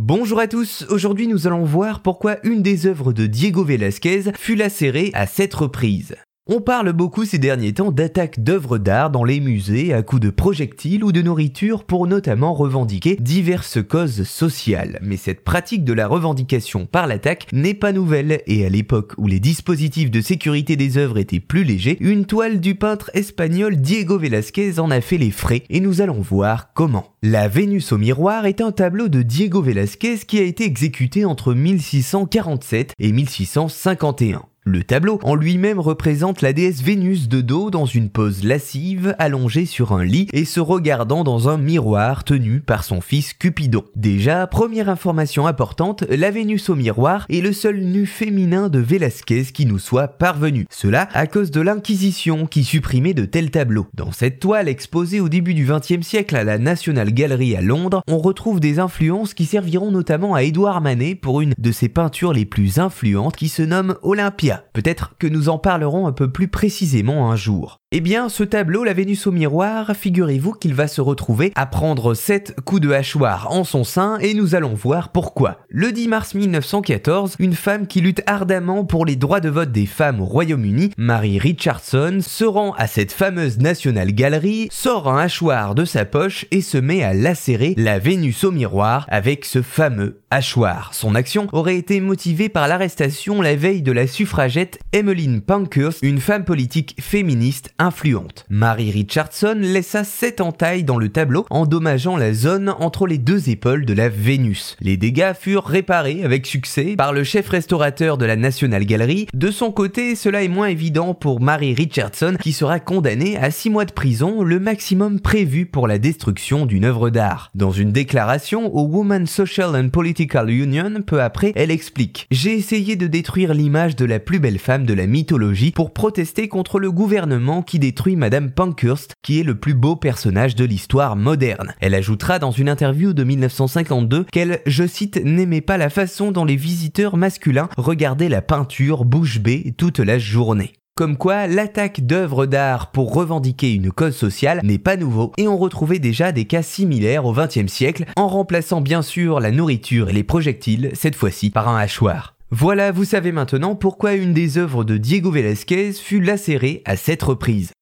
Bonjour à tous, aujourd'hui nous allons voir pourquoi une des œuvres de Diego Velázquez fut lacérée à sept reprises. On parle beaucoup ces derniers temps d'attaques d'œuvres d'art dans les musées à coups de projectiles ou de nourriture pour notamment revendiquer diverses causes sociales. Mais cette pratique de la revendication par l'attaque n'est pas nouvelle et à l'époque où les dispositifs de sécurité des œuvres étaient plus légers, une toile du peintre espagnol Diego Velázquez en a fait les frais et nous allons voir comment. La Vénus au miroir est un tableau de Diego Velázquez qui a été exécuté entre 1647 et 1651. Le tableau en lui-même représente la déesse Vénus de dos dans une pose lascive, allongée sur un lit et se regardant dans un miroir tenu par son fils Cupidon. Déjà, première information importante, la Vénus au miroir est le seul nu féminin de Velázquez qui nous soit parvenu. Cela à cause de l'Inquisition qui supprimait de tels tableaux. Dans cette toile exposée au début du XXe siècle à la National Gallery à Londres, on retrouve des influences qui serviront notamment à Édouard Manet pour une de ses peintures les plus influentes qui se nomme Olympia. Peut-être que nous en parlerons un peu plus précisément un jour. Eh bien, ce tableau, la Vénus au miroir, figurez-vous qu'il va se retrouver à prendre 7 coups de hachoir en son sein et nous allons voir pourquoi. Le 10 mars 1914, une femme qui lutte ardemment pour les droits de vote des femmes au Royaume-Uni, Mary Richardson, se rend à cette fameuse National Gallery, sort un hachoir de sa poche et se met à lacérer la Vénus au miroir avec ce fameux hachoir. Son action aurait été motivée par l'arrestation la veille de la suffragette Emmeline Pankhurst, une femme politique féministe influente. Mary Richardson laissa sept entailles dans le tableau, endommageant la zone entre les deux épaules de la Vénus. Les dégâts furent réparés avec succès par le chef restaurateur de la National Gallery. De son côté, cela est moins évident pour Mary Richardson, qui sera condamnée à six mois de prison, le maximum prévu pour la destruction d'une œuvre d'art. Dans une déclaration au Women's Social and Political Union, peu après, elle explique J'ai essayé de détruire l'image de la plus belle femme de la mythologie pour protester contre le gouvernement qui détruit Madame Pankhurst, qui est le plus beau personnage de l'histoire moderne. Elle ajoutera dans une interview de 1952 qu'elle, je cite, n'aimait pas la façon dont les visiteurs masculins regardaient la peinture bouche bée toute la journée. Comme quoi, l'attaque d'œuvres d'art pour revendiquer une cause sociale n'est pas nouveau et on retrouvait déjà des cas similaires au XXe siècle en remplaçant bien sûr la nourriture et les projectiles, cette fois-ci par un hachoir. Voilà, vous savez maintenant pourquoi une des œuvres de Diego Velázquez fut lacérée à cette reprise.